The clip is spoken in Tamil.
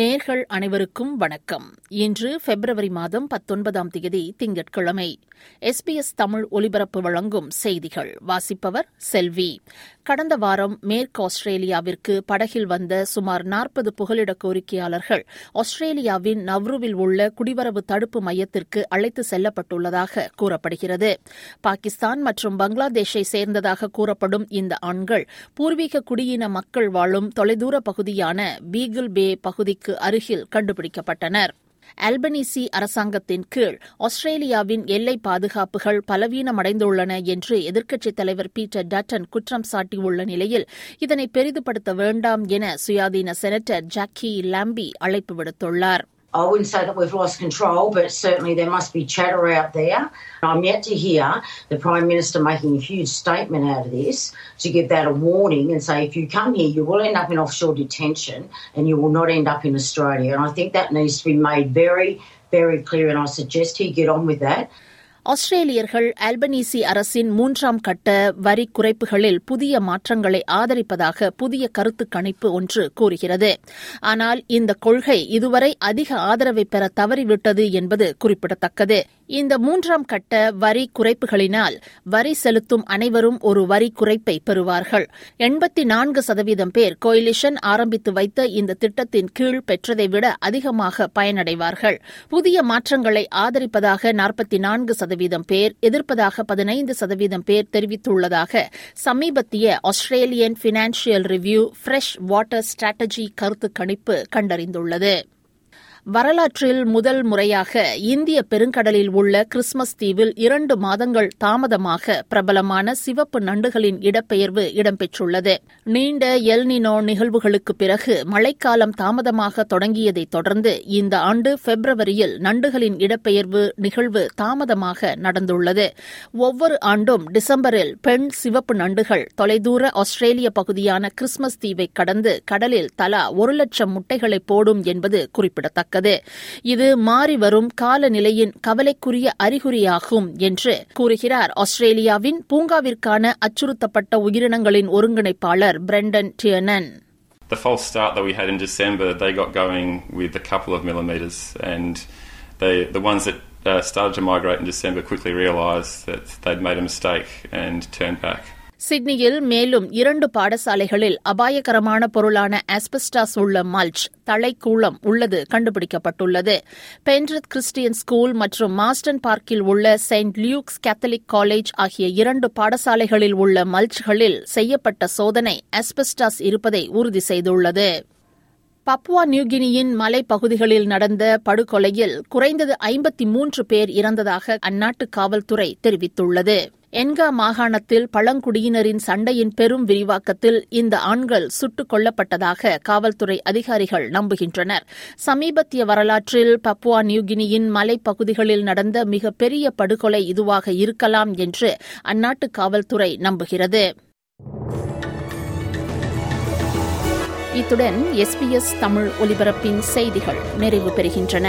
நேர்கள் அனைவருக்கும் வணக்கம். இன்று பிப்ரவரி மாதம் பத்தொன்பதாம் தேதி திங்கட்கிழமை. எஸ்பிஎஸ் தமிழ் ஒலிபரப்பு வழங்கும் செய்திகள். வாசிப்பவர் செல்வி. கடந்த வாரம் மேற்கு ஆஸ்திரேலியாவிற்கு படகில் வந்த சுமார் நாற்பது புகலிட கோரிக்கையாளர்கள் ஆஸ்திரேலியாவின் நவ்ருவில் உள்ள குடிவரவு தடுப்பு மையத்திற்கு அழைத்து செல்லப்பட்டுள்ளதாக கூறப்படுகிறது. பாகிஸ்தான் மற்றும் பங்களாதேஷை சேர்ந்ததாக கூறப்படும் இந்த ஆண்கள் பூர்வீக குடியின மக்கள் வாழும் தொலைதூர பகுதியான பீகிள் பே பகுதிக்கு அருகில் கண்டுபிடிக்கப்பட்டனர். அல்பனீசி அரசாங்கத்தின் கீழ் ஆஸ்திரேலியாவின் எல்லை பாதுகாப்புகள் பலவீனமடைந்துள்ளன என்று எதிர்க்கட்சித் தலைவர் பீட்டர் டட்டன் குற்றம் சாட்டியுள்ள நிலையில் இதனை பெரிதுபடுத்த வேண்டாம் என சுயாதீன செனட்டர் ஜாக்கி லாம்பி அழைப்பு விடுத்துள்ளாா் I wouldn't say that we've lost control, but certainly there must be chatter out there. I'm yet to hear the Prime Minister making a huge statement out of this to give that a warning and say if you come here, you will end up in offshore detention and you will not end up in Australia. And I think that needs to be made very, very clear, and I suggest he get on with that. ஆஸ்திரேலியர்கள் அல்பனீசி அரசின் மூன்றாம் கட்ட வரி குறைப்புகளில் புதிய மாற்றங்களை ஆதரிப்பதாக புதிய கருத்து கணிப்பு ஒன்று கூறுகிறது. ஆனால் இந்த கொள்கை இதுவரை அதிக ஆதரவை பெற தவறிவிட்டது என்பது குறிப்பிடத்தக்கது. இந்த மூன்றாம் கட்ட வரி குறைப்புகளினால் வரி செலுத்தும் அனைவரும் ஒரு வரி குறைப்பை பெறுவார்கள். எண்பத்தி நான்கு சதவீதம் பேர் கோயிலிஷன் ஆரம்பித்து வைத்த இந்த திட்டத்தின் கீழ் பெற்றதை விட அதிகமாக பயனடைவார்கள். புதிய மாற்றங்களை ஆதரிப்பதாக நாற்பத்தி நான்கு சதவீதம் பேர் எதிர்ப்பதாக பதினைந்து சதவீதம் பேர் தெரிவித்துள்ளதாக சமீபத்திய Australian Financial Review Freshwater Strategy கருத்து கணிப்பு கண்டறிந்துள்ளது. வரலாற்றில் முதல் முறையாக இந்திய பெருங்கடலில் உள்ள கிறிஸ்துமஸ் தீவில் இரண்டு மாதங்கள் தாமதமாக பிரபலமான சிவப்பு நண்டுகளின் இடப்பெயர்வு இடம்பெற்றுள்ளது. நீண்ட எல்னினோ நிகழ்வுகளுக்கு பிறகு மழைக்காலம் தாமதமாக தொடங்கியதைத் தொடர்ந்து இந்த ஆண்டு பிப்ரவரியில் நண்டுகளின் இடப்பெயர்வு நிகழ்வு தாமதமாக நடந்துள்ளது. ஒவ்வொரு ஆண்டும் டிசம்பரில் பெண் சிவப்பு நண்டுகள் தொலைதூர ஆஸ்திரேலிய பகுதியான கிறிஸ்துமஸ் தீவை கடந்து கடலில் தலா ஒரு லட்சம் முட்டைகளை போடும் என்பது குறிப்பிடத்தக்கது. குறிப்பிடத்தக்கது இது மாறிவரும் காலநிலையின் கவலைக்குரிய அறிகுறியாகும் என்று கூறுகிறார் ஆஸ்திரேலியாவின் பூங்காவிற்கான அச்சுறுத்தப்பட்ட உயிரினங்களின் ஒருங்கிணைப்பாளர் Brendan டியனன் The false start that we had in December, they got going with a couple of millimetres, and they, the ones that uh, started to migrate in December quickly realised that they'd made a mistake and turned back. சிட்னியில் மேலும் இரண்டு பாடசாலைகளில் அபாயகரமான பொருளான ஆஸ்பெஸ்டாஸ் உள்ள மல்ச் தழைக்கூளம் உள்ளது கண்டுபிடிக்கப்பட்டுள்ளது. பென்ட்ரத் கிறிஸ்டியன் ஸ்கூல் மற்றும் மாஸ்டன் பார்க்கில் உள்ள செயின்ட் லியூக்ஸ் கேத்தலிக் காலேஜ் ஆகிய இரண்டு பாடசாலைகளில் உள்ள மல்ச்களில் செய்யப்பட்ட சோதனை ஆஸ்பெஸ்டாஸ் இருப்பதை உறுதி செய்துள்ளது. பப்புவா நியூகினியின் மலைப்பகுதிகளில் நடந்த படுகொலையில் குறைந்தது ஐம்பத்தி மூன்று பேர் இறந்ததாக அந்நாட்டு காவல்துறை தெரிவித்துள்ளது. என்கா மாகாணத்தில் பழங்குடியினரின் சண்டையின் பெரும் விரிவாக்கத்தில் இந்த ஆண்கள் சுட்டுக் கொல்லப்பட்டதாக காவல்துறை அதிகாரிகள் நம்புகின்றனர். சமீபத்திய வரலாற்றில் பப்புவா நியூகினியின் மலைப்பகுதிகளில் நடந்த மிகப்பெரிய படுகொலை இதுவாக இருக்கலாம் என்று அந்நாட்டு காவல்துறை நம்புகிறது. இத்துடன் எஸ்பிஎஸ் தமிழ் ஒலிபரப்பின் செய்திகள் நிறைவு பெறுகின்றன.